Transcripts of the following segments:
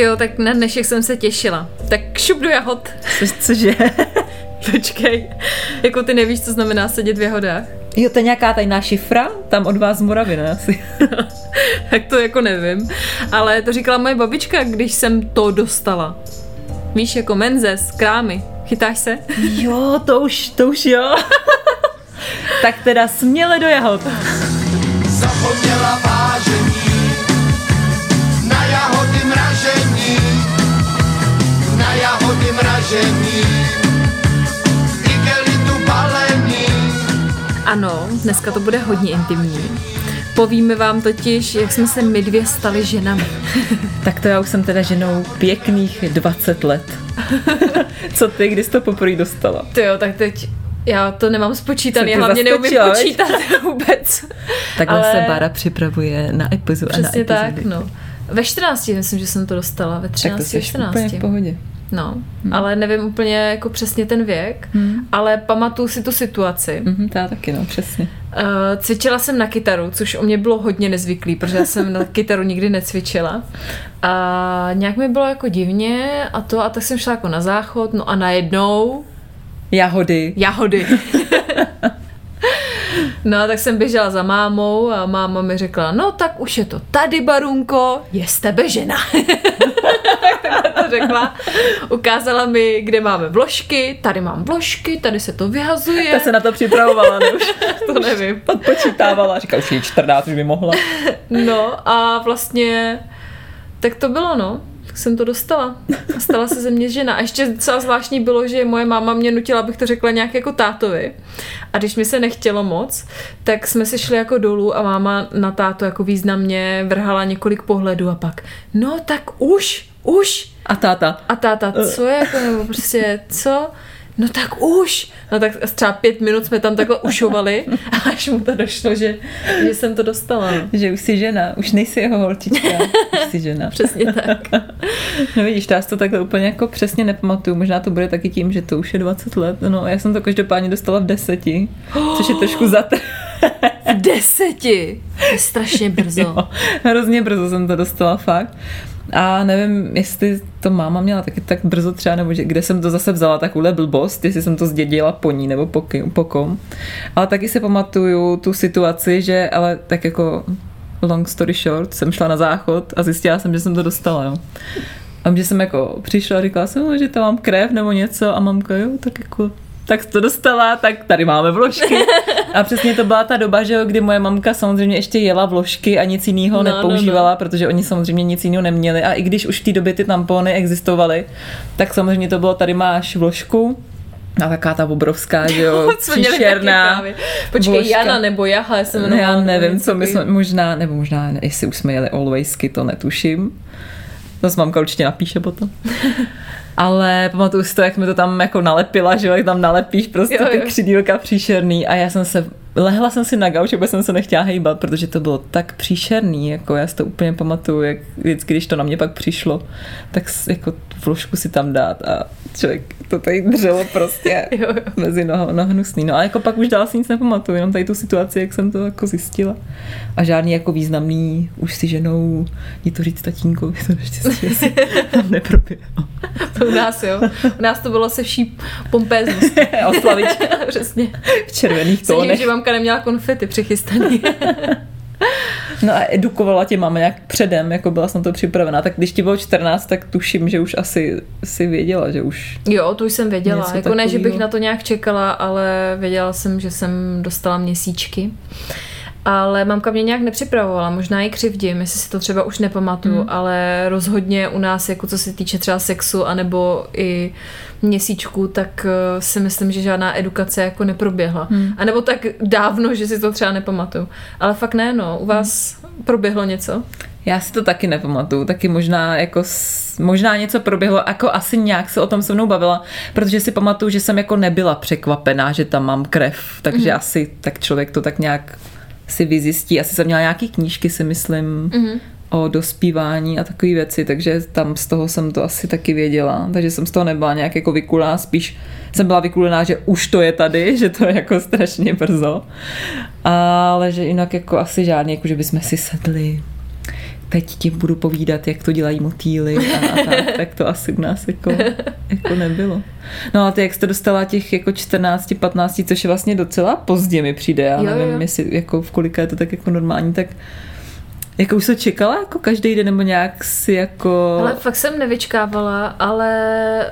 Ty jo, tak na dnešek jsem se těšila. Tak šup do jahod. Co, cože? Počkej, jako ty nevíš, co znamená sedět v jahodách? Jo, to je nějaká tajná šifra? Tam od vás z Moravy, ne? Asi. tak to jako nevím. Ale to říkala moje babička, když jsem to dostala. Víš, jako menzes, krámy. Chytáš se? Jo, to už, to už jo. tak teda směle do jahod. Zapomněla na jahody mražení, igelitu balení. Ano, dneska to bude hodně intimní. Povíme vám totiž, jak jsme se my dvě stali ženami. tak to já už jsem teda ženou pěkných 20 let. Co ty, kdy jsi to poprvé dostala? Ty jo, tak teď já to nemám spočítaný, hlavně neumím počítat vůbec. Takhle Ale- se Bára připravuje na epizodu. Přesně na tak, no. Ve 14 myslím, že jsem to dostala, ve Tak 13, to jsi 14. úplně v pohodě. No, ale nevím úplně jako přesně ten věk, ale pamatuju si tu situaci. To já taky, no, přesně. Uh, cvičila jsem na kytaru, což o mě bylo hodně nezvyklý, protože já jsem na kytaru nikdy necvičila. A nějak mi bylo jako divně a to, a tak jsem šla jako na záchod, no a najednou Jahody. jahody. No a tak jsem běžela za mámou a máma mi řekla, no tak už je to tady, Barunko, je z tebe žena. takhle to řekla. Ukázala mi, kde máme vložky, tady mám vložky, tady se to vyhazuje. Ta se na to připravovala, ne? Už to nevím. odpočítávala. Říkala, už je 14, už by mohla. No a vlastně tak to bylo, no. Tak jsem to dostala. A stala se ze mě žena. A ještě docela zvláštní bylo, že moje máma mě nutila, abych to řekla nějak jako tátovi. A když mi se nechtělo moc, tak jsme se šli jako dolů a máma na táto jako významně vrhala několik pohledů a pak, no tak už, už. A táta. A táta, co je jako, nebo prostě, co? No tak už. No tak třeba pět minut jsme tam takhle ušovali až mu to došlo, že, že jsem to dostala. Že už jsi žena, už nejsi jeho holčička, už jsi žena. Přesně tak. No vidíš, já si to takhle úplně jako přesně nepamatuju. Možná to bude taky tím, že to už je 20 let. No já jsem to každopádně dostala v deseti, což je trošku zatr... V deseti. To je strašně brzo. Jo, hrozně brzo jsem to dostala fakt. A nevím, jestli to máma měla taky tak brzo třeba, nebo že, kde jsem to zase vzala takovouhle blbost, jestli jsem to zdědila po ní nebo po, kým- po kom. Ale taky si pamatuju tu situaci, že ale tak jako long story short, jsem šla na záchod a zjistila jsem, že jsem to dostala, jo. A že jsem jako přišla a říkala jsem, "No, že tam mám krev nebo něco a mamka, jo, tak jako tak to dostala, tak tady máme vložky. A přesně to byla ta doba, že jo, kdy moje mamka samozřejmě ještě jela vložky a nic jiného No, nepoužívala, no, no. protože oni samozřejmě nic jiného neměli. A i když už v té době ty tampony existovaly, tak samozřejmě to bylo, tady máš vložku, a taká ta obrovská, že jo, příšerná. Počkej, vložka. Jana nebo Jaha, já jsem jmenovala, já nevím, co my jsme, možná, nebo možná, ne, jestli už jsme jeli Alwaysky, to netuším. To s mamka určitě napíše potom. Ale pamatuju si to, jak mi to tam jako nalepila, že jak tam nalepíš prostě Jo, ty jo. křidílka příšerný a já jsem se, lehla jsem si na gauč, vůbec jsem se nechtěla hejbat, protože to bylo tak příšerný, jako já si to úplně pamatuju, jak vždycky, když to na mě pak přišlo, tak jako vložku si tam dát a člověk to tady drželo prostě Jo, jo. mezi noho, no hnusný. No a jako pak už dál si nic nepamatuju, jenom tady tu situaci, jak jsem to jako zjistila. A žádný jako významný, už si ženou, jdi to říct tatínkovi, to ještě si tam neproběhlo. U nás, jo. U nás to bylo se vší pompézností. Oslavička Přesně. v červených tónech. že mamka neměla konfety přichystaný. No a edukovala tě máma nějak předem, jako byla jsem to připravená. Tak když ti bylo 14, tak tuším, že už asi si věděla, že už Jo, to už jsem věděla. Jako ne, že bych takovýho. na to nějak čekala, ale věděla jsem, že jsem dostala měsíčky. Ale mamka mě nějak nepřipravovala, možná i křivdím, jestli si to třeba už nepamatuju, hmm. ale rozhodně u nás, jako co se týče třeba sexu, anebo i měsíčku, tak eh, si myslím, že žádná edukace jako neproběhla. Hmm. A nebo tak dávno, že si to třeba nepamatuju. Ale fakt ne, no, u vás hmm. proběhlo něco? Já si to taky nepamatuju, taky možná jako možná něco proběhlo, jako asi nějak se o tom se mnou bavila, protože si pamatuju, že jsem jako nebyla překvapená, že tam mám krev, takže mm. asi tak člověk to tak nějak si vyzjistí. Asi jsem měla nějaký knížky, si myslím, mm. o dospívání a takové věci, takže tam z toho jsem to asi taky věděla, takže jsem z toho nebyla nějak jako vykulená, spíš jsem byla vykulená, že už to je tady, že to je jako strašně brzo, ale že jinak jako asi žádný, jako že bychom si sedli teď ti budu povídat, jak to dělají motýly a, a tak, tak to asi u nás jako, jako nebylo. No a ty, jak jste dostala těch jako 14, 15, což je vlastně docela pozdě mi přijde, já Jo, nevím, jo. jestli jako v kolika je to tak jako normální, tak jako už se čekala jako každý den nebo nějak si jako... Ale fakt jsem nevyčkávala, ale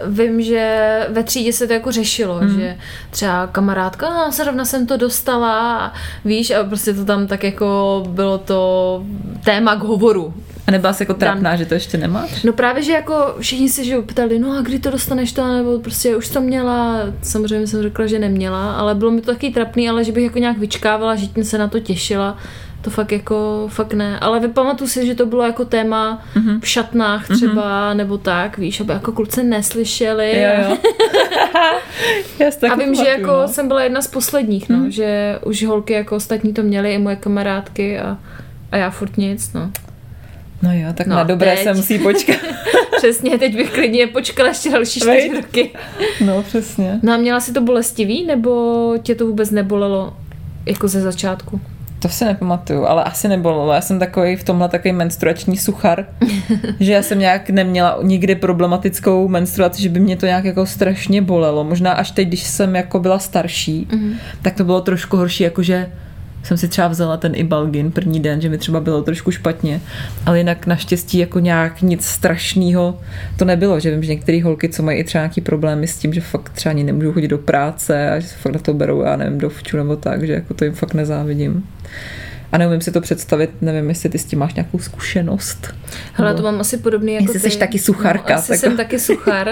vím, že ve třídě se to jako řešilo, Mhm. mm. že třeba kamarádka, a zrovna jsem to dostala, a víš, a prostě to tam tak jako bylo to téma k hovoru. A nebyla jsi jako trapná, že to ještě nemáš? No právě, že jako všichni se že ptali, no a kdy to dostaneš to, nebo prostě už to měla, samozřejmě jsem řekla, že neměla, ale bylo mi to taky trapný, ale že bych jako nějak vyčkávala, že tím se na to těšila, to fakt jako, fakt ne. Ale vypamatuju si, že to bylo jako téma Mhm. v šatnách třeba, nebo tak, víš, aby jako kluci neslyšeli. Jo, jo. Já si A vím, že jako no. Mhm. jsem byla jedna z posledních, no, že už holky jako ostatní to měly, i moje kamarádky a, a já furt nic, no. No jo, tak No na dobré teď? se musí počkat. Přesně, teď bych klidně počkala ještě další čtyři roky. No přesně. No a měla si to bolestivý, nebo tě to vůbec nebolelo jako ze začátku? To si nepamatuju, ale asi nebolelo. Já jsem takový v tomhle takový menstruační suchar, že já jsem nějak neměla nikdy problematickou menstruaci, že by mě to nějak jako strašně bolelo. Možná až teď, když jsem jako byla starší, mm-hmm. tak to bylo trošku horší, jakože jsem si třeba vzala ten Ibalgin první den, že mi třeba bylo trošku špatně, ale jinak naštěstí jako nějak nic strašného to nebylo, že vím, že některé holky, co mají i třeba nějaký problémy s tím, že fakt třeba ani nemůžou chodit do práce a že se fakt na to berou, já nevím, do nebo tak, že jako to jim fakt nezávidím. A neumím si to představit, nevím, jestli ty s tím máš nějakou zkušenost. Hele, to mám asi podobný jako Jestli ty. jsi taky sucharka, No, asi tak- jsem taky suchar,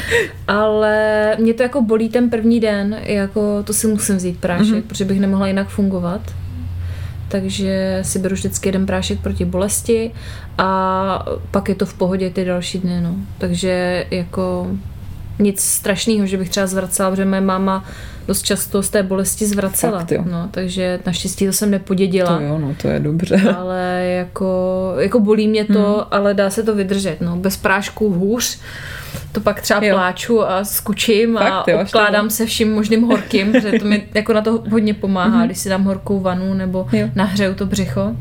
ale mě to jako bolí ten první den, jako to si musím vzít prášek, Mhm. mm-hmm. protože bych nemohla jinak fungovat. Takže si beru vždycky jeden prášek proti bolesti a pak je to v pohodě ty další dny, no. Takže jako nic strašného, že bych třeba zvracela, protože moje máma dost často z té bolesti zvracela. Fakt, jo. no, takže naštěstí to jsem nepodědila To jo, no to je dobře. ale jako, jako bolí mě to, hmm. ale dá se to vydržet. No. Bez prášku hůř. To pak třeba Jo. pláču a skučím Fakt, a jo, obkládám se vším možným horkým, protože to mi jako na to hodně pomáhá, když si dám horkou vanu nebo Jo. nahřeju to břicho.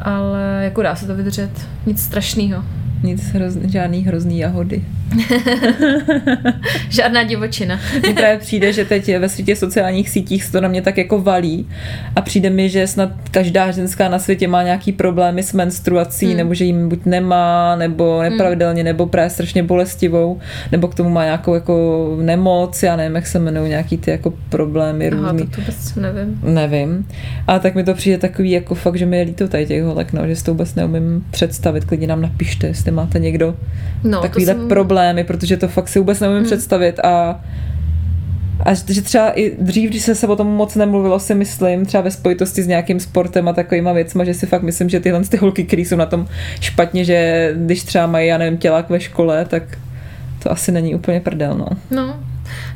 Ale jako dá se to vydržet. Nic strašného. Nic hrozný, žádný hrozný jahody. Žádná divočina. Mně právě přijde, že teď ve světě sociálních sítích se to na mě tak jako valí a přijde mi, že snad každá ženská na světě má nějaký problémy s menstruací, hmm. nebo že jim buď nemá, nebo nepravidelně, nebo právě strašně bolestivou, nebo k tomu má nějakou jako nemoc, já nevím, jak se jmenují nějaký ty jako problémy Aha, různý. to, to vůbec nevím. Nevím. A tak mi to přijde takový jako fakt, že mi je líto tady těch holek, no, že si to vůbec neumím představit. Klidně nám napište, jestli máte někdo No, takovýhle jsem... problémy, protože to fakt si vůbec neumím hmm. představit a a že třeba i dřív, když se se o tom moc nemluvilo, si myslím, třeba ve spojitosti s nějakým sportem a takovýma věcma, že si fakt myslím, že tyhle ty holky, které jsou na tom špatně, že když třeba mají, já nevím, tělák ve škole, tak to asi není úplně prdel, no. No.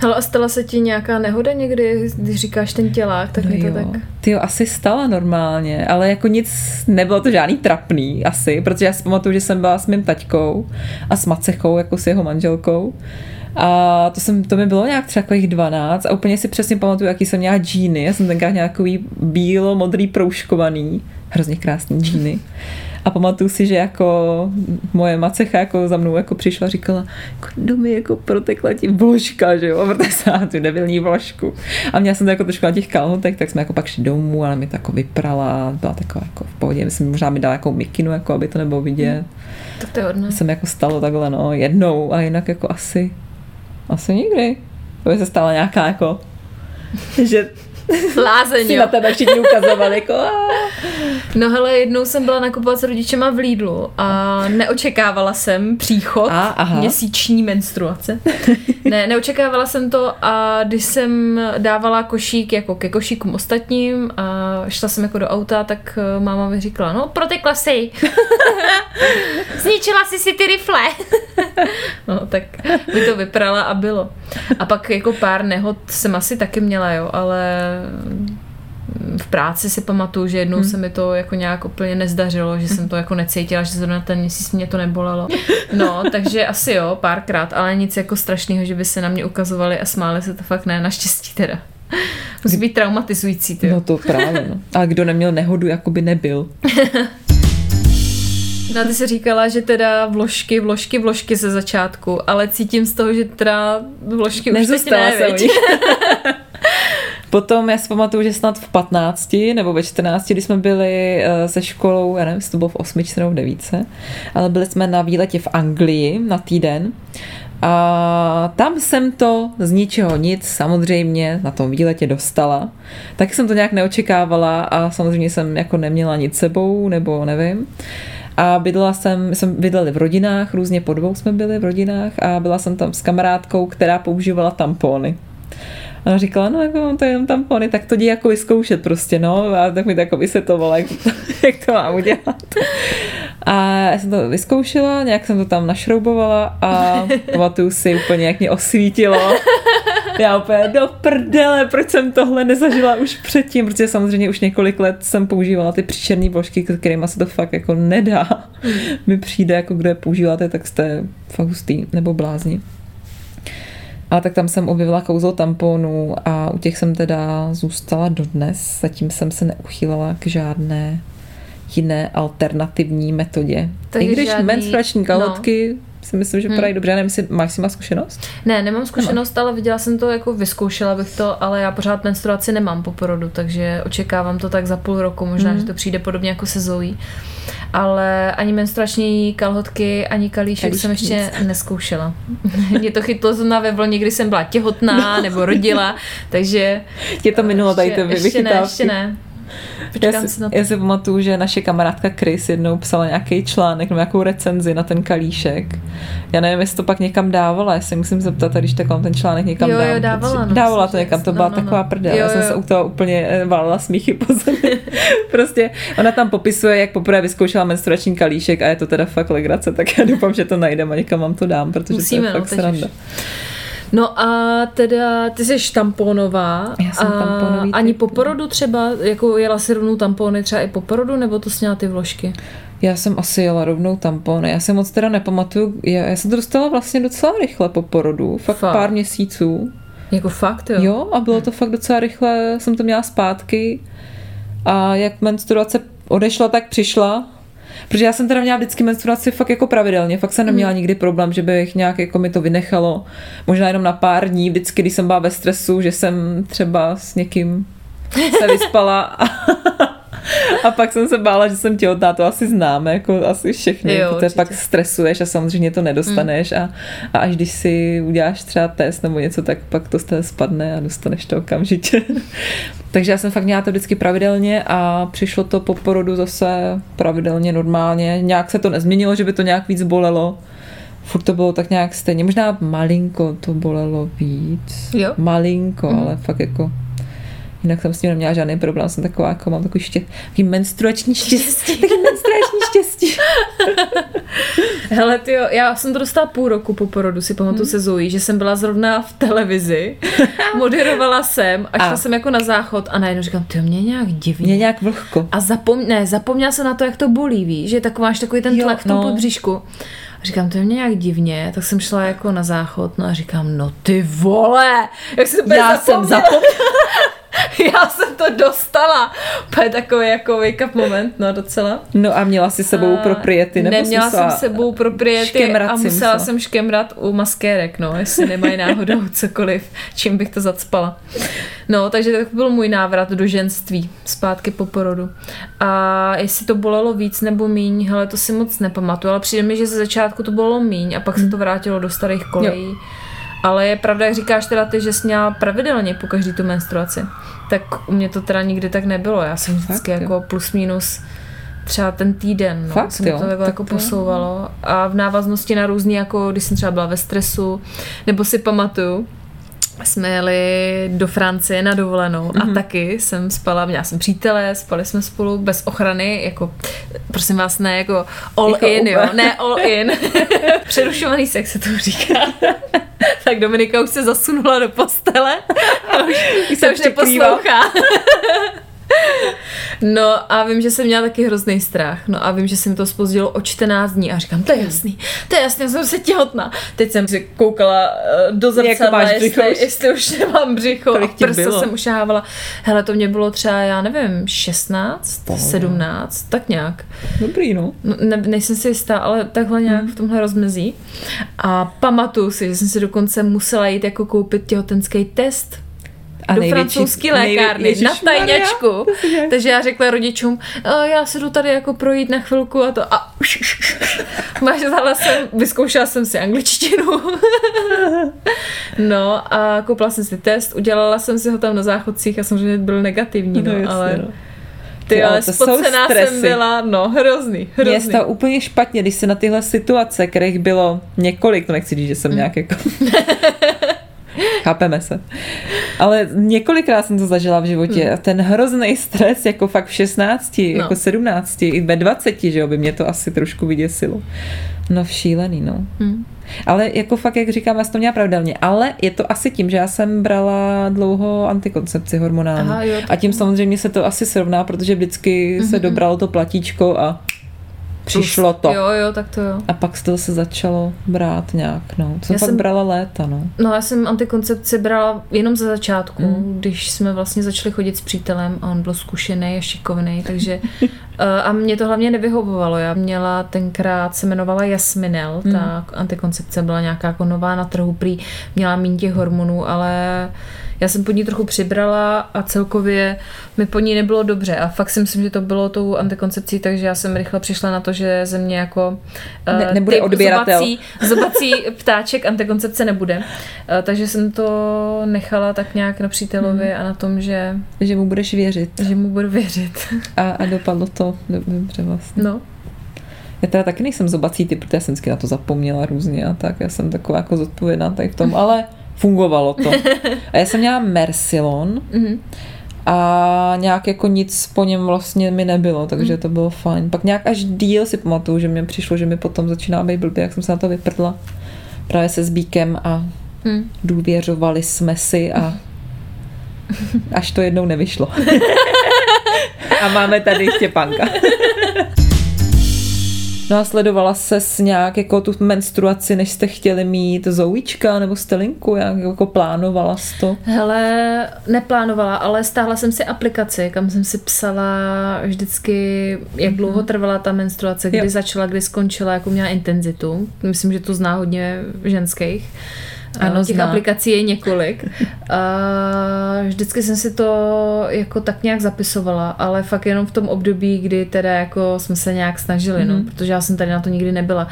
Hele, a stala se ti nějaká nehoda někdy, když říkáš ten tělák, tak No mi to jo. tak... Ty jo, asi stala normálně, ale jako nic, nebylo to žádný trapný asi, protože já si pamatuju, že jsem byla s mým taťkou a s Macechou, jako s jeho manželkou. A to, jsem, to mi bylo nějak třeba takových 12 a úplně si přesně pamatuju, jaký jsem měla džíny. Já jsem tenkrát takový bílo-modrý proužkovaný, hrozně krásný džíny. A pamatuju si, že jako moje macecha jako za mnou jako přišla a říkala, jako domy jako protekla ti vložka, že jo, protože jsem tu debilní vložku. A měla jsem to jako trošku na těch kalhotech, tak jsme jako pak šli domů, ale mi to jako vyprala, byla taková jako v pohodě, myslím, možná mi dala jako mikinu, jako aby to nebylo vidět. Tak to je hodné. Jsem jako stalo takhle, no, jednou a jinak jako asi, asi nikdy. To by se stala nějaká jako, že Lázeň, Si jo. na tebe všichni ukazovali, jako. No hele, jednou jsem byla nakupovat s rodičema v Lidlu a neočekávala jsem příchod A, aha. měsíční menstruace. Ne, neočekávala jsem to a když jsem dávala košík jako ke košíkům ostatním a šla jsem jako do auta, tak eh, máma mi říkala, no protekla si. Zničila si si ty rifle. no tak mi to vyprala a bylo. A pak jako pár nehod jsem asi taky měla, jo, ale v práci si pamatuju, že jednou se mi to jako nějak úplně nezdařilo, že jsem to jako necítila, že zrovna ten měsíc mě to nebolelo. No, takže asi jo, párkrát, ale nic jako strašného, že by se na mě ukazovali a smáli se to fakt ne, naštěstí teda. Musí být traumatizující, ty. No to právě, no. A kdo neměl nehodu, jako by nebyl. No, ty jsi říkala, že teda vložky, vložky, vložky ze začátku, ale cítím z toho, že teda vložky už teď Nezůstala ne, jsem. Potom já si pamatuju, že snad v 15 nebo ve 14, když jsme byli eh, se školou, já nevím, jestli to bylo v 8 nebo v 9, ale byli jsme na výletě v Anglii na týden. A tam jsem to z ničeho nic samozřejmě na tom výletě dostala. Tak jsem to nějak neočekávala a samozřejmě jsem jako neměla nic sebou, nebo nevím. A bydlela jsem, jsme bydleli v rodinách, různě po dvou jsme byli v rodinách a byla jsem tam s kamarádkou, která používala tampony. A ona říkala, no jako mám to jenom tampony, tak to jdi jako vyzkoušet prostě, no. A tak mi to jako vysvětlovala, jak, jak to mám udělat. A já jsem to vyzkoušela, nějak jsem to tam našroubovala a pamatuju si úplně, jak mě osvítilo. Já úplně do prdele, proč jsem tohle nezažila už předtím, protože samozřejmě už několik let jsem používala ty příšerné vložky, kterými se to fakt jako nedá. Mi přijde, jako kdo je používáte, tak jste fakt hustý nebo blázni. A tak tam jsem objevila kouzlo tamponů a u těch jsem teda zůstala dodnes. Zatím jsem se neuchýlila k žádné jiné alternativní metodě. Takže I když žádný- menstruační kalhotky si myslím, že vypadají dobře. Já nevím, jestli máš si má zkušenost? Ne, nemám zkušenost, ale viděla jsem to, jako vyzkoušela bych to, ale já pořád menstruaci nemám po porodu, takže očekávám to tak za půl roku, možná, že to přijde podobně jako se Zoe. Ale ani menstruační kalhotky, ani kalíšek jsem ještě neskoušela. Mě to chytlo zrovna ve vlně, kdy jsem byla těhotná nebo rodila, takže Tě to minulo tady ty ještě ne, ještě ne. Já Počkám si, si já si pamatuju, že naše kamarádka Chris jednou psala nějaký článek nebo nějakou recenzi na ten kalíšek. Já nevím, jestli to pak někam dávala, já se musím zeptat, když tak vám ten článek někam Jo, jo, dám. dávala, protože- no, dávala to někam, to no, byla no, no. taková prdel. Jo, Já jsem jo. se u toho úplně eh, válila smíchy po zemi. prostě ona tam popisuje, jak poprvé vyzkoušela menstruační kalíšek a je to teda fakt legrace, tak já doufám, že to najdeme a někam vám to dám, protože Musíme, to je no, fakt teď sranda. už. No a teda ty jsi tamponová. Já jsem a tamponový Ani po no. porodu třeba, jako jela si rovnou tampony třeba i po porodu, nebo to sněla ty vložky? Já jsem asi jela rovnou tampony. Já si moc teda nepamatuju. Já, já jsem to dostala vlastně docela rychle po porodu. Fakt, Fakt? pár měsíců. Jako fakt, jo? Jo, a bylo to fakt docela rychle. Jsem to měla zpátky. A jak menstruace odešla, tak přišla. Protože já jsem teda měla vždycky menstruaci fakt jako pravidelně. Fakt jsem neměla nikdy problém, že bych nějak jako mi to vynechalo. Možná jenom na pár dní, vždycky, když jsem byla ve stresu, že jsem třeba s někým se vyspala a, a pak jsem se bála, že jsem těhotná, to asi známe, jako asi všechny, Jo, protože určitě. pak stresuješ a samozřejmě to nedostaneš a, a až když si uděláš třeba test nebo něco, tak pak to z té spadne a dostaneš to okamžitě. Takže já jsem fakt měla to vždycky pravidelně a přišlo to po porodu zase pravidelně, normálně. Nějak se to nezměnilo, že by to nějak víc bolelo. Furt to bylo tak nějak stejně. Možná malinko to bolelo víc. Jo? Malinko, mm. ale fakt jako Jinak jsem s tím neměla žádný problém, jsem taková, jako mám takový, ště, takový menstruační štěstí. Takový menstruační štěstí. Hele, ty já jsem to dostala půl roku po porodu, si pamatuju se Zoe, že jsem byla zrovna v televizi, moderovala jsem a šla A. jsem jako na záchod a najednou říkám, ty mě nějak divně. Mě nějak vlhko. A zapom... ne, zapomněla jsem na to, jak to bolí, víš, že tak máš takový ten Jo, tlak v tom no. podbříšku. A říkám, to je mě nějak divně, tak jsem šla jako na záchod, no a říkám, no ty vole, jak jsem Já jsem zapomněla. Já jsem to dostala. Úplně takový jako wake up moment, no docela. No a měla si sebou propriety, nebo Neměla jsi jsem sebou propriety a musela musela. jsem škemrat u maskérek, no, jestli nemají náhodou cokoliv, čím bych to zacpala. No, takže tak byl můj návrat do ženství, zpátky po porodu. A jestli to bolelo víc nebo míň, hele, to si moc nepamatuju, ale přijde mi, že ze začátku to bolelo míň a pak se to vrátilo do starých kolejí. Ale je pravda, jak říkáš teda ty, že jsi měla pravidelně po každý tu menstruaci. Tak u mě to teda nikdy tak nebylo. Já jsem vždycky Fakt, jo. jako plus minus třeba ten týden, no, Fakt, se mi jo? to takhle Tak jako jo. posouvalo. A v návaznosti na různý, jako když jsem třeba byla ve stresu, nebo si pamatuju, jsme jeli do Francie na dovolenou Mhm. a taky jsem spala, měla jsem přítele, spali jsme spolu bez ochrany, jako prosím vás, ne jako all Jako in, úplně. jo, ne all in. Přerušovaný sex se to říká. tak Dominika už se zasunula do postele a už, už se už neposlouchá. No a vím, že jsem měla taky hrozný strach. No a vím, že se mi to spozdilo o 14 dní a říkám, to je jasný, to je jasný, jsem se těhotná. Teď jsem si koukala eh, do zrcadla, máš jestli, břicho jestli už nemám břicho Kolik a prsa bylo? jsem ušávala. Hele, to mě bylo třeba, já nevím, 16, 17, tak nějak. Dobrý, no. No, ne, nejsem si jistá, ale takhle nějak v tomhle rozmezí. A pamatuju si, že jsem si dokonce musela jít jako koupit těhotenský test A do největší- francouzské nejvě- lékárny na Ježišmarja, tajňačku. Takže já řekla rodičům, "E, já se jdu tady jako projít na chvilku a to a máš zala jsem, vyzkoušela jsem si angličtinu. no a koupila jsem si test, udělala jsem si ho tam na záchodcích a samozřejmě byl negativní, no, jasně, ale no. ty, ale to jsou spocená jsem stresy. byla, no hrozný, hrozný. je to úplně špatně, když se na tyhle situace, kterých bylo několik, to nechci říct, že Mm. jsem nějak jako... Chápeme se. Ale několikrát jsem to zažila v životě a ten hrozný stres, jako fakt v 16, Hmm. No. jako 17, i ve 20, že jo, by mě to asi trošku vyděsilo. No šílený, no. Hmm. Ale jako fakt, jak říkám, já jsem to měla pravidelně. Ale je to asi tím, že já jsem brala dlouho antikoncepci hormonální. Aha, jo, a tím samozřejmě se to asi srovná, protože vždycky se dobralo to platíčko a přišlo to. Jo, jo, tak to jo. A pak se to se začalo brát nějak, no. Jsem Já fakt jsem- brala léta, no. No já jsem antikoncepci brala jenom za začátku, Mm. mm. když jsme vlastně začali chodit s přítelem a on byl zkušený a šikovný, takže eh, a mě to hlavně nevyhovovalo. Já měla tenkrát, se jmenovala Jasminel, Mm. ta antikoncepce byla nějaká jako nová na trhu, prý měla méně těch hormonů, ale já jsem pod ní trochu přibrala a celkově mi po ní nebylo dobře a fakt si myslím, že to bylo tou antikoncepcí, takže já jsem rychle přišla na to, že ze mě jako eh, Ne- nebude typ odběratel. Zobací, zobací ptáček antikoncepce nebude. Eh, Takže jsem to nechala tak nějak na přítelovi a na tom, že, Že mu budeš věřit. že mu budu věřit. A, a dopadlo to do- dobře vlastně. No. Já teda taky nejsem zobací typ, protože já jsem vždycky na to zapomněla různě a tak. Já jsem taková jako zodpovědná tady v tom, ale fungovalo to. A já jsem měla Mercilon Mhm. a nějak jako nic po něm vlastně mi nebylo, takže to bylo fajn. Pak nějak až díl si pamatuju, že mi přišlo, že mi potom začíná být blbě, jak jsem se na to vyprdla právě se Zbíkem a Hm. důvěřovali jsme si a až to jednou nevyšlo. a máme tady Štěpánka. No a sledovala se s nějak jako tu menstruaci, než jste chtěli mít zoujíčka nebo stelinku, jak jako plánovala jsi to? Hele, neplánovala, ale stáhla jsem si aplikaci, kam jsem si psala vždycky, jak dlouho trvala ta menstruace, kdy Jo. začala, kdy skončila, jakou měla intenzitu. Myslím, že to zná hodně ženských. Ano, těch zná. aplikací je několik. A vždycky jsem si to jako tak nějak zapisovala, ale fakt jenom v tom období, kdy teda jako jsme se nějak snažili, no, protože já jsem tady na to nikdy nebyla.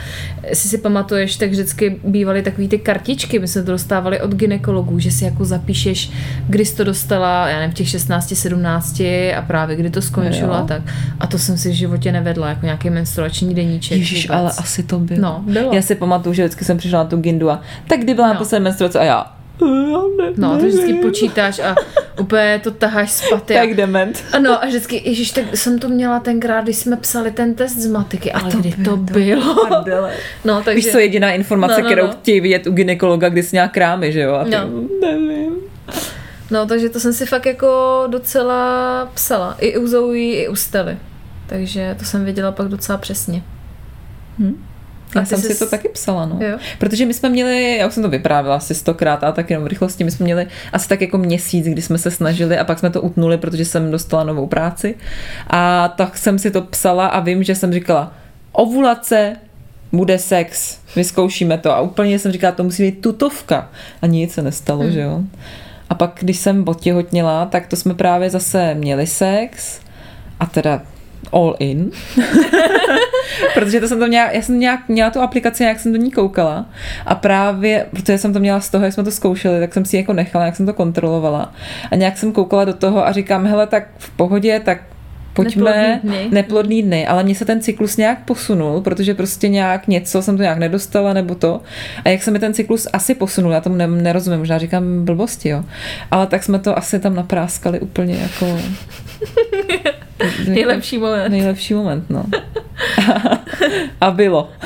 Jestli si pamatuješ, tak vždycky bývaly takový ty kartičky, my jsme to dostávali od ginekologů, že si jako zapíšeš, kdy jsi to dostala, já nevím, v těch 16, 17 a právě kdy to skončilo a tak. A to jsem si v životě nevedla, jako nějaký menstruační deníček. Ježíš, vůbec. ale asi to bylo. No, bylo. Já si pamatuju, že vždycky jsem přišla na tu gindu a tak kdy byla No. Naposledy menstruace a já "Eh, já ne, No, to vždycky nevím." počítáš a úplně to taháš z paty. a- Tak dement. Ano, a vždycky, ježiš, tak jsem to měla tenkrát, když jsme psali ten test z matiky, ale to kdy to to- bylo? No, takže... Víš, co je jediná informace, No, no, kterou no. chtějí vidět u ginekologa, kdy jsi nějak krámy, že jo? A ty, No. nevím. No, takže to jsem si fakt jako docela psala. I u Zoe, i u Stely. Takže to jsem věděla pak docela přesně. A Já jsem jsi si to taky psala, no. Jo. Protože my jsme měli, já už jsem to vyprávěla asi stokrát, a tak jenom v rychlosti, my jsme měli asi tak jako měsíc, kdy jsme se snažili a pak jsme to utnuli, protože jsem dostala novou práci. A tak jsem si to psala a vím, že jsem říkala, ovulace, bude sex, vyzkoušíme to. A úplně jsem říkala, to musí být tutovka. A nic se nestalo, hmm. že jo. A pak, když jsem otěhotněla, tak to jsme právě zase měli sex a teda all in. protože to jsem to měla, já jsem nějak, měla tu aplikaci, jak jsem do ní koukala a právě, protože jsem to měla z toho, jak jsme to zkoušeli, tak jsem si ji jako nechala, jak jsem to kontrolovala a nějak jsem koukala do toho a říkám, hele, tak v pohodě, tak pojďme, Neplodný dny. neplodný dny, ale mně se ten cyklus nějak posunul, protože prostě nějak něco jsem to nějak nedostala nebo to. A jak se mi ten cyklus asi posunul, já tomu ne, nerozumím, možná říkám blbosti, jo. Ale tak jsme to asi tam napráskali úplně jako... Nejlepší moment. Nejlepší moment, no. a bylo.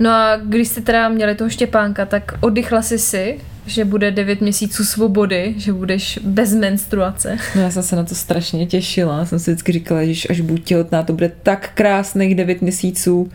No a když jste teda měli toho Štěpánka, tak oddychla jsi si, že bude 9 měsíců svobody, že budeš bez menstruace. No já jsem se na to strašně těšila. Jsem si vždycky říkala, že až budu těhotná, to bude tak krásných 9 měsíců.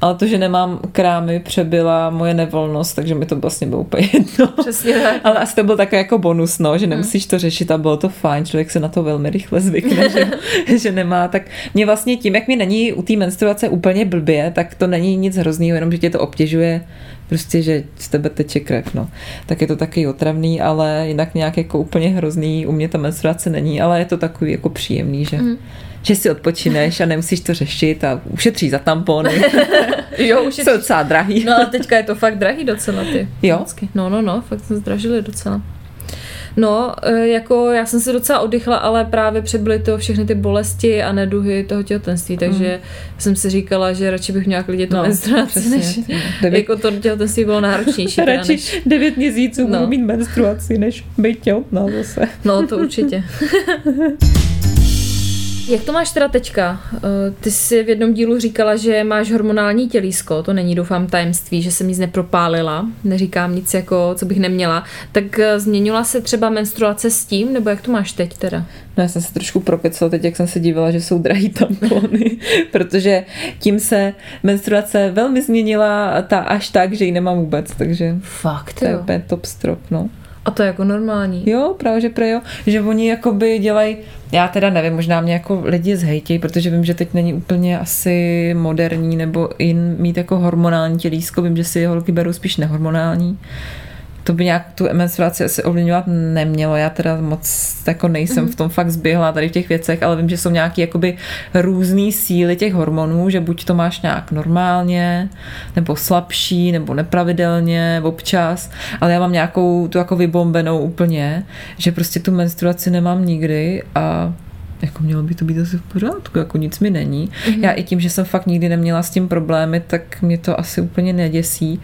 Ale to, že nemám krámy, přebyla moje nevolnost, takže mi to vlastně bylo úplně jedno. Přesně tak. Ale asi to byl takový jako bonus, no, že nemusíš to řešit a bylo to fajn, člověk se na to velmi rychle zvykne, že, že nemá. Tak mě vlastně tím, jak mi není u té menstruace úplně blbě, tak to není nic hroznýho, jenom že tě to obtěžuje, prostě, že z tebe teče krev, no. Tak je to taky otravný, ale jinak nějak jako úplně hrozný, u mě ta menstruace není, ale je to takový jako příjemný, že, mm. že si odpočineš a nemusíš to řešit a ušetří za tampony. Jo, už Jsou docela drahý. No ale teďka je to fakt drahý docela ty. Jo? Vždycky. No, no, no, fakt se zdražili docela. No, e, jako já jsem si docela oddychla, ale právě přebyly to všechny ty bolesti a neduhy toho těhotenství, takže jsem si říkala, že radši bych měla klidně tu No, menstruaci, přesně. než Devět- jako to těhotenství bylo náročnější. Radši než, 9 měsíců No. budu mít menstruaci, než být těhotná zase. no, to určitě. Jak to máš teda teďka? Eh, Ty jsi v jednom dílu říkala, že máš hormonální tělísko, to není doufám tajemství, že jsem nic nepropálila, neříkám nic jako, co bych neměla. Tak eh, změnila se třeba menstruace s tím, nebo jak to máš teď teda? No já jsem se trošku prokecala teď, jak jsem se dívala, že jsou drahý tampony, protože tím se menstruace velmi změnila ta až tak, že ji nemám vůbec, takže Fakt to je jo. top strop, no. A to je jako normální. Jo, právě, že pre jo, že oni jakoby dělají, já teda nevím, možná mě jako lidi zhejtějí, protože vím, že teď není úplně asi moderní nebo in mít jako hormonální tělísko, vím, že si holky berou spíš nehormonální. To by nějak tu menstruaci asi ovlivňovat nemělo. Já teda moc jako nejsem mm. v tom fakt zběhla tady v těch věcech, ale vím, že jsou nějaké jakoby různé síly těch hormonů, že buď to máš nějak normálně, nebo slabší, nebo nepravidelně, občas, ale já mám nějakou tu jako vybombenou úplně, že prostě tu menstruaci nemám nikdy a jako mělo by to být asi v pořádku, jako nic mi není. Mm-hmm. Já i tím, že jsem fakt nikdy neměla s tím problémy, tak mě to asi úplně neděsí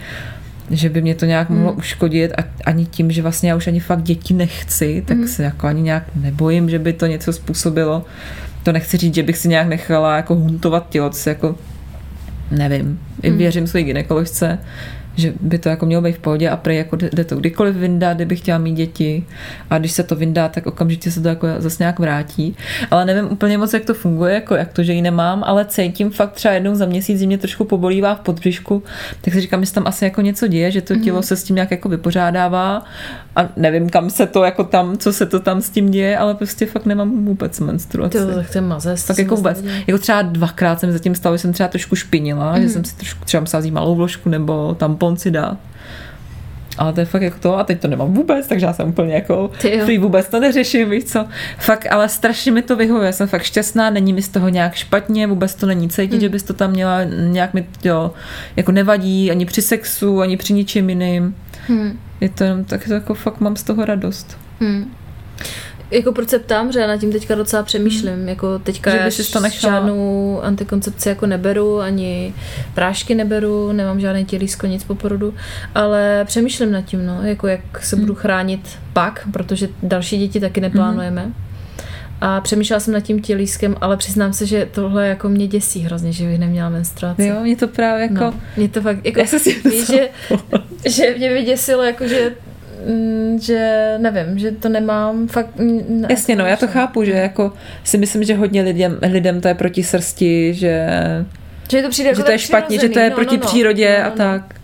že by mě to nějak mohlo hmm. uškodit a ani tím, že vlastně já už ani fakt děti nechci, tak hmm. se jako ani nějak nebojím, že by to něco způsobilo. To nechci říct, že bych si nějak nechala jako huntovat tělo, co jako nevím. I věřím své gynekoložce, že by to jako mělo být v pohodě a prej jako jde to kdykoliv vyndat, kdybych chtěla mít děti a když se to vyndá, tak okamžitě se to jako zase nějak vrátí. Ale nevím úplně moc, jak to funguje, jako jak to, že ji nemám, ale cítím fakt třeba jednou za měsíc, mě trošku pobolívá v podbřišku, tak si říkám, že tam asi jako něco děje, že to tělo se s tím nějak jako vypořádává a nevím, kam se to jako tam, co se to tam s tím děje, ale prostě fakt nemám vůbec menstruaci. To tak ten mazec. Tak jako vůbec. Jako třeba dvakrát jsem zatím stala, že jsem třeba trošku špinila, mm. že jsem si trošku třeba vzít malou vložku nebo tampon si dát. Ale to je fakt jako to a teď to nemám vůbec, takže já jsem úplně jako Ty free, vůbec to neřeším, víš co. Fakt, ale strašně mi to vyhovuje, jsem fakt šťastná, není mi z toho nějak špatně, vůbec to není cítit, že bys to tam měla, nějak mi to jako nevadí ani při sexu, ani při ničem jiným. Hmm. Je to jenom tak, jako fakt mám z toho radost. Hmm. Jako proč se ptám, že já nad tím teďka docela přemýšlím. Hmm. Jako teďka Že já bys si to nechala? žádnou antikoncepci jako neberu, ani prášky neberu, nemám žádný tělísko, nic po porodu, ale přemýšlím nad tím, no, jako jak se Hmm. budu chránit pak, protože další děti taky neplánujeme. A přemýšlela jsem nad tím tělískem, ale přiznám se, že tohle jako mě děsí hrozně, že bych neměla menstruaci. Jo, mě to právě jako... No, mě to fakt, jako, Já se s tím víš, že, že mě vyděsilo, jako, že, že nevím, že to nemám fakt... mm, Jasně, no, já to chápu, že jako si myslím, že hodně lidem, lidem to je proti srsti, že, Že to přijde jako že to je špatně, že to je přirozený. proti no, no, přírodě no, a no, tak.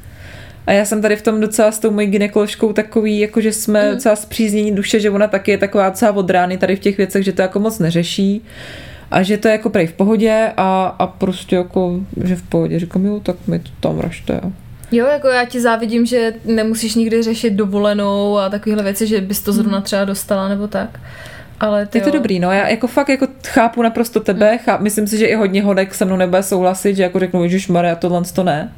A já jsem tady v tom docela s tou mojí gynekoložkou takový, jako že jsme Mm. docela zpříznění duše, že ona taky je taková docela od rány tady v těch věcech, že to jako moc neřeší a že to je jako prej v pohodě a, a prostě jako, že v pohodě. Říkám, jo, tak mi to tam ražte. Jo, jako já ti závidím, že nemusíš nikdy řešit dovolenou a takovéhle věci, že bys to Mm. zrovna třeba dostala nebo tak. Ale ty Je to jo. dobrý, no. Já jako fakt jako chápu naprosto tebe. Cháp, myslím si, že i hodně hodek se mnou nebude souhlasit, že jako řeknu, Ježíš Maria, tohle to ne.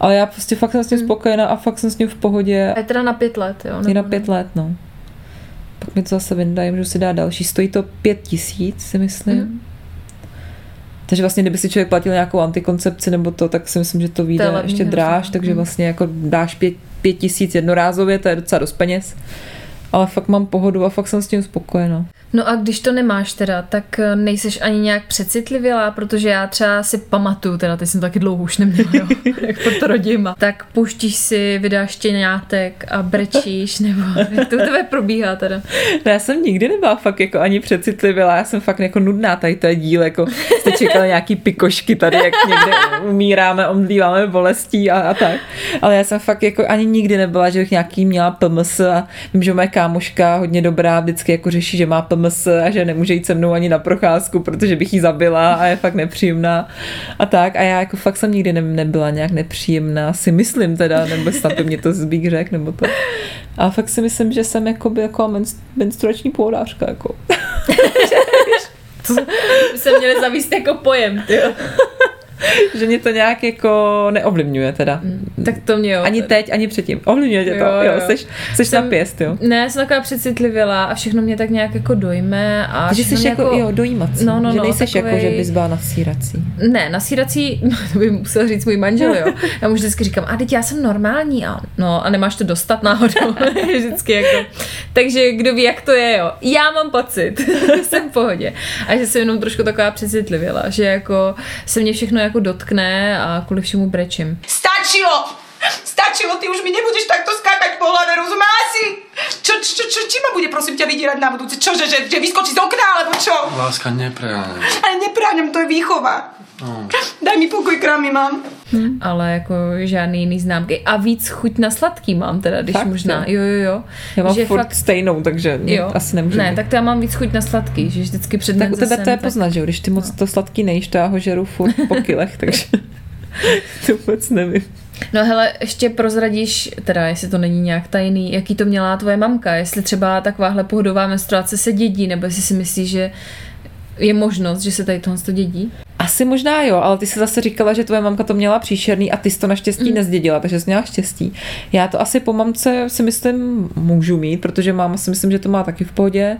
Ale já prostě fakt jsem s tím spokojená a fakt jsem s tím v pohodě. A je teda na pět let, jo? Je na pět let, no. Pak mi to zase vyndají, můžu si dát další. Stojí to pět tisíc, si myslím. Mhm. Takže vlastně, kdyby si člověk platil nějakou antikoncepci nebo to, tak si myslím, že to vyjde ještě dráž, takže Mhm. vlastně jako dáš pět, pět tisíc jednorázově, to je docela dost peněz. Ale fakt mám pohodu a fakt jsem s tím spokojená. No a když to nemáš teda, tak eh, nejseš ani nějak přecitlivělá, protože já třeba si pamatuju, teda ty jsem taky dlouho už neměla, jo, jak to rodím. Tak pouštíš si, vydáš štěňátek a brečíš, nebo jak to u tebe probíhá teda? No já jsem nikdy nebyla fakt jako ani přecitlivila, já jsem fakt jako nudná tady to je díl, jako jste čekala nějaký pikošky tady, jak někde umíráme, omdlíváme bolestí a, a tak. Ale já jsem fakt jako ani nikdy nebyla, že bych nějaký měla PMS a vím, že moje kámoška hodně dobrá vždycky jako řeší, že má PMS a že nemůže jít se mnou ani na procházku, protože bych jí zabila a je fakt nepříjemná a tak. A já jako fakt jsem nikdy ne, nebyla nějak nepříjemná, si myslím teda, nebo snad by mě to zbík řek, nebo to. A fakt si myslím, že jsem jako menst- menstruační pohodářka, jako. By se měli zavíst jako pojem, ty že mě to nějak jako neovlivňuje teda. Tak to mě jo. Ani teď, ani předtím. Ovlivňuje tě to, Jo, jo, jo. jo. Seš, seš Jsem- na pěst, jo. Ne, jsem taková přecitlivělá a všechno mě tak nějak jako dojme. A Takže všechno jsi mě jako, jo, dojímací. No, no, že no, nejseš takovej- jako, že bys byla nasírací. Ne, nasírací, no, to by musel říct můj manžel, jo. Já mu vždycky říkám, a teď já jsem normální, a no a nemáš to dostat náhodou, vždycky jako. Takže kdo ví, jak to je, jo. Já mám pocit, jsem v pohodě. A že jsem jenom trošku taková přecitlivěla, že jako se mě všechno jako dotkne a kvůli všemu brečím. Stačilo! Stačilo, ty už mi nebudeš takto skákať po hlave, rozumela si? Čo, čo, čo, či ma bude prosím ťa vydierať na budúce? Čo, že, že, že vyskočí z okna, alebo čo? Láska, nepreháňaj. Ale nepráňam, to je výchova. No. Daj mi pokoj, krámy mám. Ale jako žádný jiný známky. A víc chuť na sladký mám teda, když Fakt, možná. jo? Jo, jo. Já mám že furt fakt... stejnou, takže jo. asi nemůžu Ne, být. tak to já mám víc chuť na sladký, že vždycky před tak u tebe to je tak- poznat, že jo, když ty moc to sladký nejíš, to já ho žeru furt po kilech, takže to vůbec nevím. No hele, ještě prozradíš, teda jestli to není nějak tajný, jaký to měla tvoje mamka, jestli třeba takováhle pohodová menstruace se dědí, nebo jestli si myslíš, že je možnost, že se tady tohle to dědí? Asi možná jo, ale ty jsi zase říkala, že tvoje mamka to měla příšerný a ty jsi to naštěstí mm. nezdědila, takže jsi měla štěstí. Já to asi po mamce si myslím můžu mít, protože máma si myslím, že to má taky v pohodě.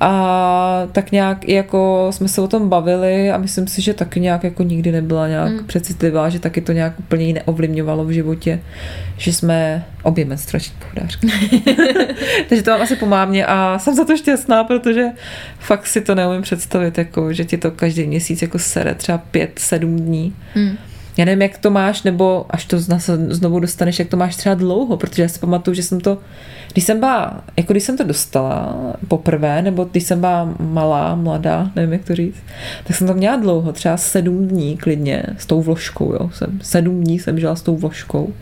A tak nějak i jako jsme se o tom bavili a myslím si, že taky nějak jako nikdy nebyla nějak mm. přecitlivá, že taky to nějak úplně neovlivňovalo v životě, že jsme obě menstruační pohodářky. Takže to mám asi po mámě a jsem za to šťastná, protože fakt si to neumím představit, jako, že ti to každý měsíc jako sere třeba pět, sedm dní. Mm. Já nevím, jak to máš, nebo až to znovu dostaneš, jak to máš třeba dlouho, protože já si pamatuju, že jsem to, když jsem byla, jako když jsem to dostala poprvé, nebo když jsem byla malá, mladá, nevím, jak to říct, tak jsem to měla dlouho, třeba sedm dní klidně, s tou vložkou, jo, jsem, sedm dní jsem žila s tou vložkou.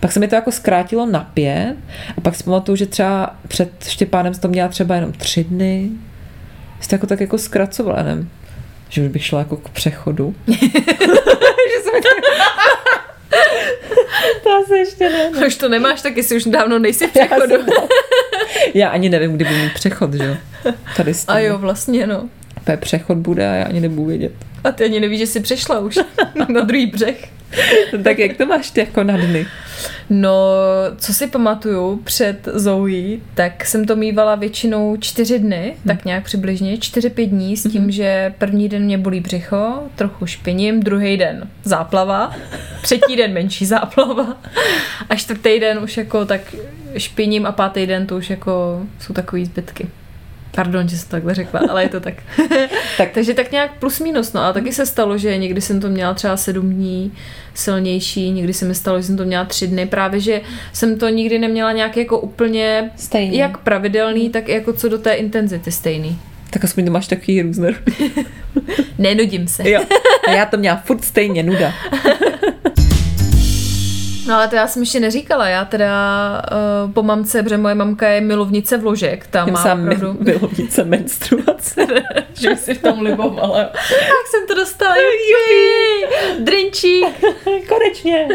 Pak se mi to jako zkrátilo na pět a pak si pamatuju, že třeba před Štěpánem jsem to měla třeba jenom tři dny, jsi to jako tak jako zkracovala, nevím, že už bych šla jako k přechodu. že jsem to asi ještě ne. Už to nemáš, tak jestli už dávno nejsi v Já, přechodu. jsem to- já ani nevím, kdy budu mít přechod, že jo? Tady s tím. A jo, vlastně no. Úplně přechod bude a já ani nebudu vědět. A ty ani nevíš, že jsi přešla už na druhý břeh. tak jak to máš ty jako na dny? No, co si pamatuju před Zoe, tak jsem to mývala většinou čtyři dny, tak nějak přibližně, čtyři, pět dní s tím, že první den mě bolí břicho, trochu špiním, druhý den záplava, třetí den menší záplava a čtvrtý den už jako tak špiním a pátý den to už jako jsou takový zbytky. Pardon, že jsem to takhle řekla, ale je to tak. Tak- Takže tak nějak plus minus, no a taky se stalo, že někdy jsem to měla třeba sedm dní silnější, někdy se mi stalo, že jsem to měla tři dny, právě že jsem to nikdy neměla nějak jako úplně Stejný. jak pravidelný, tak i jako co do té intenzity stejný. Tak aspoň to máš takový různé. Nenudím se. jo. A já to měla furt stejně nuda. No ale to já jsem ještě neříkala, já teda uh, po mamce, protože moje mamka je milovnice vložek, tam má sám opravdu... bylo více menstruace. že si v tom libovala. Tak jsem to dostala, jupi, drinčík. Konečně.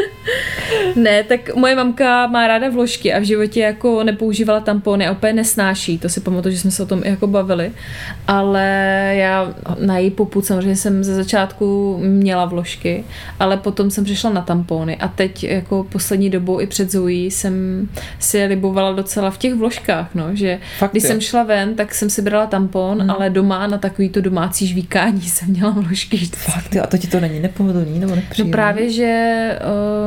Ne, tak moje mamka má ráda vložky a v životě jako nepoužívala tampony a úplně nesnáší, to si pamatuju, že jsme se o tom jako bavili, ale já na její popud samozřejmě jsem ze začátku měla vložky, ale potom jsem přišla na tampony a teď jako poslední dobou i před Zoe jsem si je libovala docela v těch vložkách, no, že Fakt když jo. jsem šla ven, tak jsem si brala tampon, Mhm. ale doma na takový to domácí žvíkání jsem měla vložky vždycky. Fakt, jo, a to ti to není nepohodlný nebo No nepříjemný? právě, že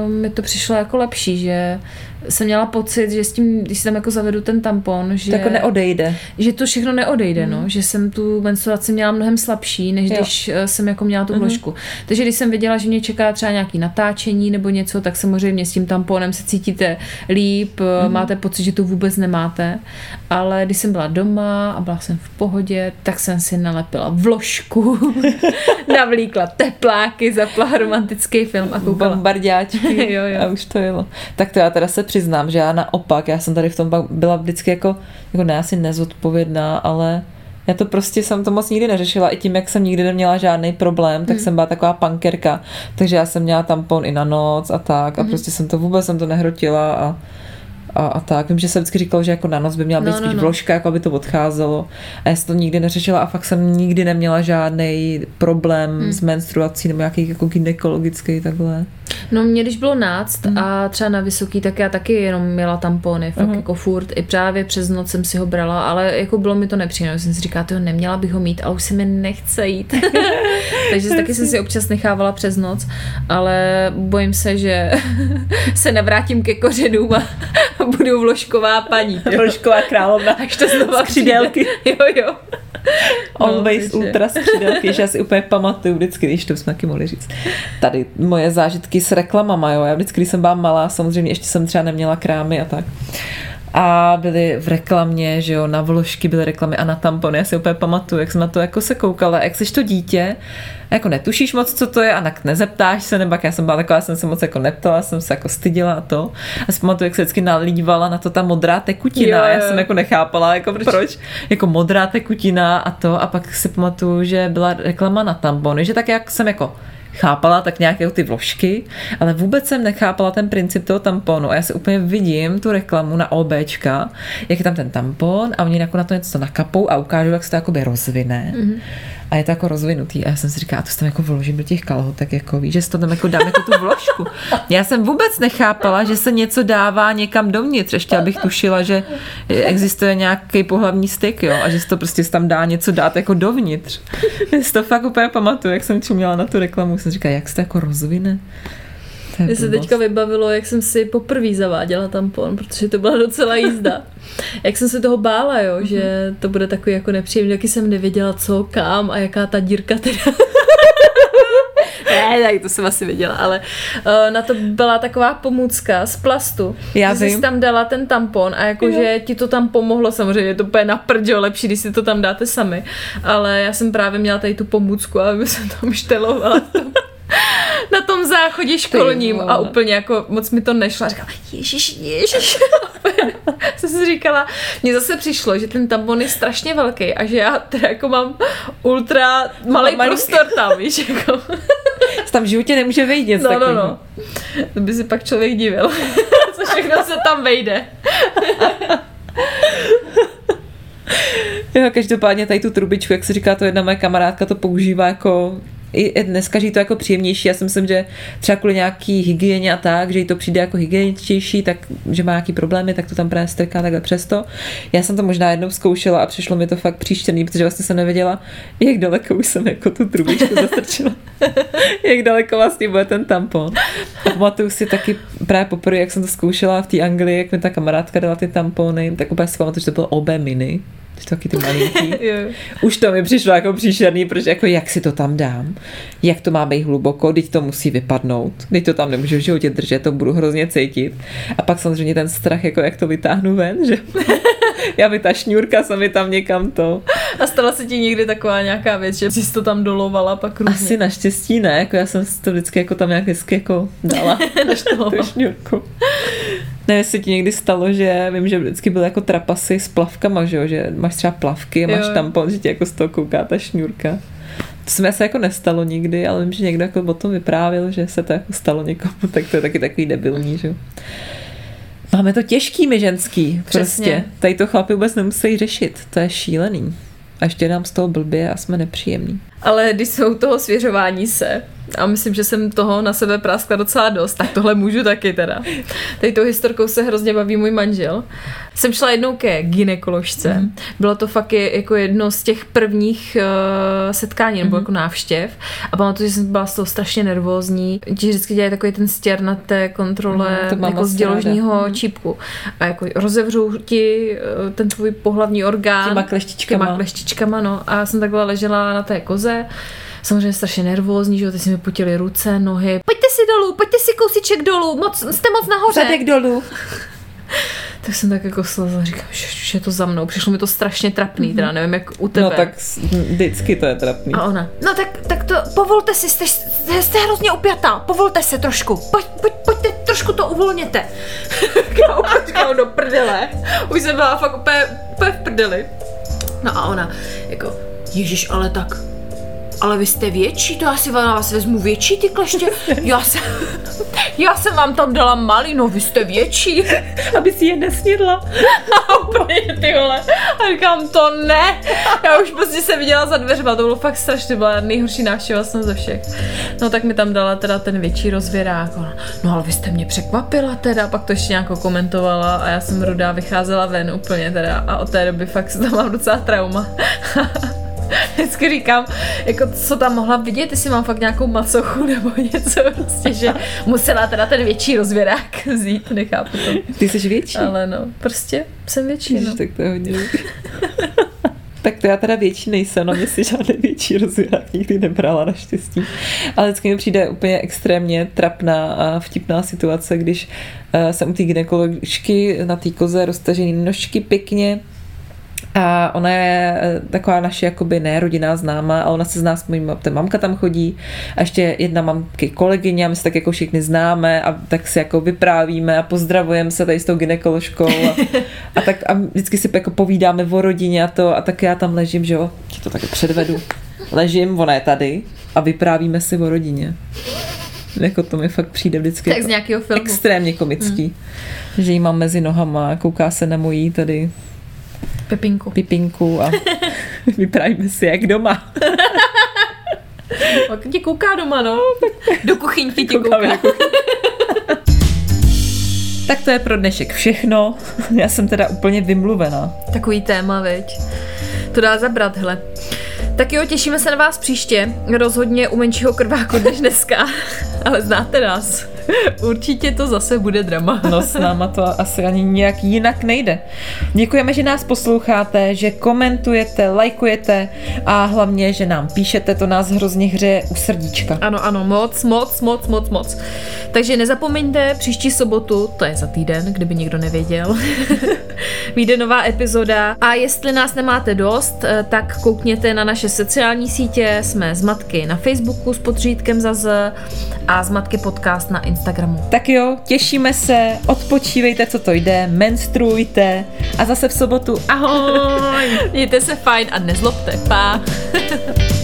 uh, mi to přišlo jako lepší, že jsem měla pocit, že s tím, když si tam jako zavedu ten tampon, že, To jako neodejde. že to všechno neodejde, no, že jsem tu menstruaci měla mnohem slabší, než Jo. když eh, jsem jako měla tu vložku. Takže když jsem věděla, že mě čeká třeba nějaký natáčení nebo něco, tak samozřejmě s tím tamponem se cítíte líp, eh, máte pocit, že to vůbec nemáte, ale když jsem byla doma a byla jsem v pohodě, tak jsem si nalepila vložku, navlíkla tepláky, zapla romantický film a. Bombardáčky Jo, jo. a už to jelo. Tak to já teda se přiznám, že já naopak, já jsem tady v tom byla vždycky jako, jako ne asi nezodpovědná, ale já to prostě jsem to moc nikdy neřešila. I tím, jak jsem nikdy neměla žádný problém, tak jsem byla taková pankerka. Takže já jsem měla tampon i na noc a tak. A prostě jsem to vůbec jsem to nehrotila a a, a tak. Vím, že jsem vždycky říkal, že jako na noc by měla být No, no, no, spíš no. vložka, jako aby to odcházelo. A já jsem to nikdy neřešila a fakt jsem nikdy neměla žádný problém hmm. s menstruací nebo nějaký jako gynekologický takhle. No mě když bylo náct a třeba na vysoký, tak já taky jenom měla tampony, fakt jako furt. I právě přes noc jsem si ho brala, ale jako bylo mi to nepříjemné. Jsem si říkala, to neměla bych ho mít, ale už se mi nechce jít. Takže taky jsem si občas nechávala přes noc, ale bojím se, že se navrátím ke kořenům a budu vložková paní. Vložková královna. Až to znova. Jo, jo. Always takže- ultra skřídelky, že já si úplně pamatuju vždycky, když to jsme taky mohli říct. Tady moje zážitky s reklamama, jo. Já vždycky, když jsem byla malá, samozřejmě ještě jsem třeba neměla krámy a tak. A byly v reklamě, že jo, na vložky byly reklamy a na tampony. Já si úplně pamatuju, jak jsem na to jako se koukala, jak jsi to dítě, a jako netušíš moc, co to je a tak nezeptáš se, nebo jak já jsem byla taková, jsem se moc jako neptala, jsem se jako stydila a to. A si pamatuju, jak se vždycky nalívala na to ta modrá tekutina. Jo, a já jo. jsem jako nechápala, jako proč? proč? Jako modrá tekutina a to. A pak si pamatuju, že byla reklama na tampony, že tak jak jsem jako chápala tak nějak jako ty vložky, ale vůbec jsem nechápala ten princip toho tamponu a já si úplně vidím tu reklamu na OBčka, jak je tam ten tampon a oni jako na to něco nakapou a ukážou, jak se to jakoby rozvine. Mm-hmm. A je to jako rozvinutý. A já jsem si říkala, a to tam jako vložím do těch kalhotek, jako víš, že si to tam jako dám jako tu vložku. Já jsem vůbec nechápala, že se něco dává někam dovnitř, ještě abych tušila, že existuje nějaký pohlavní styk, jo, a že se to prostě tam dá něco dát jako dovnitř. Já si to fakt úplně pamatuju, jak jsem čuměla na tu reklamu, jsem říkala, jak se to jako rozvine. To se teďka vybavilo, jak jsem si poprvé zaváděla tampon, protože to byla docela jízda. jak jsem se toho bála, jo, že to bude takový jako nepříjemný, taky jsem nevěděla co, kam a jaká ta dírka teda. ne, tak to jsem asi věděla, ale uh, na to byla taková pomůcka z plastu. Já že jsi tam dala ten tampon a jakože ti to tam pomohlo, samozřejmě je to úplně na prďo lepší, když si to tam dáte sami, ale já jsem právě měla tady tu pomůcku a jsem tam štelovala v tom na tom záchodě školním a úplně jako moc mi to nešlo. A říkala, ježiš, ježiš. jsem si říkala, mně zase přišlo, že ten tampon je strašně velký a že já teda jako mám ultra malý prostor tam, víš, jako. Tam v životě nemůže vejít No, no, no. To by si pak člověk divil, co všechno se tam vejde. Jo, každopádně tady tu trubičku, jak se říká, to jedna moje kamarádka to používá jako i dneska, že to jako příjemnější. Já si myslím, že třeba kvůli nějaký hygieně a tak, že jí to přijde jako hygieničtější, tak že má nějaký problémy, tak to tam právě strká takhle přesto. Já jsem to možná jednou zkoušela a přišlo mi to fakt příštěný, protože vlastně jsem nevěděla, jak daleko už jsem jako tu trubičku zastrčila. jak daleko vlastně bude ten tampon. A pamatuju si taky právě poprvé, jak jsem to zkoušela v té Anglii, jak mi ta kamarádka dala ty tampony, tak úplně si pamatuju, že to bylo OB mini. Taky ty malinký. Už to mi přišlo jako příšerný, protože jako jak si to tam dám, jak to má být hluboko, teď to musí vypadnout, teď to tam nemůžu v životě držet, to budu hrozně cítit. A pak samozřejmě ten strach, jako jak to vytáhnu ven, že já by ta šňůrka se mi tam někam to A stala se ti někdy taková nějaká věc, že jsi to tam dolovala pak různě? Asi naštěstí ne, jako já jsem si to vždycky jako tam nějak hezky jako dala. Naštolovala. tu šňůrku. Ne, jestli ti někdy stalo, že vím, že vždycky byly jako trapasy s plavkama, že, jo? že máš třeba plavky, máš Jo. tampon, že ti jako z toho kouká ta šňůrka. To se mi asi jako nestalo nikdy, ale vím, že někdo jako o tom vyprávěl, že se to jako stalo někomu, tak to je taky takový debilní, že. Máme to těžký, my ženský, Přesně. prostě. Tady to chlapi vůbec nemusí řešit, to je šílený. A ještě nám z toho blbě a jsme nepříjemní. Ale když jsou toho svěřování se, a myslím, že jsem toho na sebe práskla docela dost, tak tohle můžu taky teda. Tady tou historkou se hrozně baví můj manžel. Jsem šla jednou ke ginekoložce. Mm. Bylo to fakt jako jedno z těch prvních uh, setkání nebo jako návštěv. A pamatuju, že jsem byla z toho strašně nervózní. Ti vždycky dělají takový ten stěr na té kontrole mám jako z děložního. Mhm. čípku. A jako rozevřou ti eh, ten tvůj pohlavní orgán. Těma kleštičkama. Těma kleštičkama, no. A já jsem takhle ležela na té koze. Samozřejmě strašně nervózní, že jo, teď si mi potily ruce, nohy. Pojďte si dolů, pojďte si kousíček dolů, moc, jste moc nahoře. Zadek dolů. Tak jsem tak jako slezla, říkám, že už je to za mnou. Přišlo mi to strašně trapný, teda nevím, jak u tebe. No tak vždycky to je trapný. A ona, No tak, tak to povolte si, jste, jste, jste hrozně upjatá, povolte se trošku. Pojď, pojď, pojďte, trošku to uvolněte. já říkám do prdele. Už jsem byla fakt úplně, úplně v prdeli. No a ona, jako, Ježíš, ale tak, ale vy jste větší, to já si na vás vezmu větší ty kleště. Já jsem, já jsem vám tam dala malý, no vy jste větší. Aby si je nesnědla. A úplně ty vole. A říkám, to ne. Já už prostě se viděla za dveřma, to bylo fakt strašně, byla nejhorší návštěva jsem ze všech. No tak mi tam dala teda ten větší rozvěrák. No ale vy jste mě překvapila teda, pak to ještě nějak komentovala a já jsem rudá vycházela ven úplně teda a od té doby fakt tam mám docela trauma. Vždycky říkám, jako co tam mohla vidět, jestli mám fakt nějakou macochu nebo něco prostě, že musela teda ten větší rozvěrák vzít, nechápu to. Ty jsi větší. Ale no, prostě jsem větší, no. Ježiš, tak to je hodně. Tak to já teda větší nejsem, no mě si žádný větší rozvěrák nikdy nebrala naštěstí. Ale vždycky mi přijde úplně extrémně trapná a vtipná situace, když uh, jsem u té gynekoložky na té koze roztažený nožky pěkně a ona je eh, taková naše jakoby ne rodinná známá a ona se zná s mojí mam- ta mamka tam chodí a ještě jedna mamky kolegyně a my se tak jako všichni známe a tak si jako vyprávíme a pozdravujeme se tady s tou gynekoložkou a, a tak a vždycky si jako povídáme o rodině a to a tak já tam ležím, že jo, ti to taky předvedu. Ležím, ona je tady a vyprávíme si o rodině. Jako to mi fakt přijde vždycky Tak z nějakého filmu. extrémně komický. Hmm. Že jí mám mezi nohama, kouká se na mojí tady Pepinku. pipinku a vyprávíme si jak doma. Pak tě kouká doma, no. Do kuchyňky Koukáme kouká. tak to je pro dnešek všechno. Já jsem teda úplně vymluvená. Takový téma, veď. To dá zabrat, hele. Tak jo, těšíme se na vás příště. Rozhodně u menšího krváku než dneska. Ale znáte nás. Určitě to zase bude drama. No s náma to asi ani nějak jinak nejde. Děkujeme, že nás posloucháte, že komentujete, lajkujete a hlavně, že nám píšete, to nás hrozně hřeje u srdíčka. Ano, ano, moc, moc, moc, moc, moc. Takže nezapomeňte, příští sobotu, to je za týden, kdyby někdo nevěděl, vyjde nová epizoda. A jestli nás nemáte dost, eh, tak koukněte na naše sociální sítě. Jsme z Matky na Facebooku s podřídkem za Z a z Matky podcast na Instagramu. Tak jo, těšíme se, odpočívejte, co to jde, menstruujte a zase v sobotu ahoj! Mějte se fajn a nezlobte. Pa!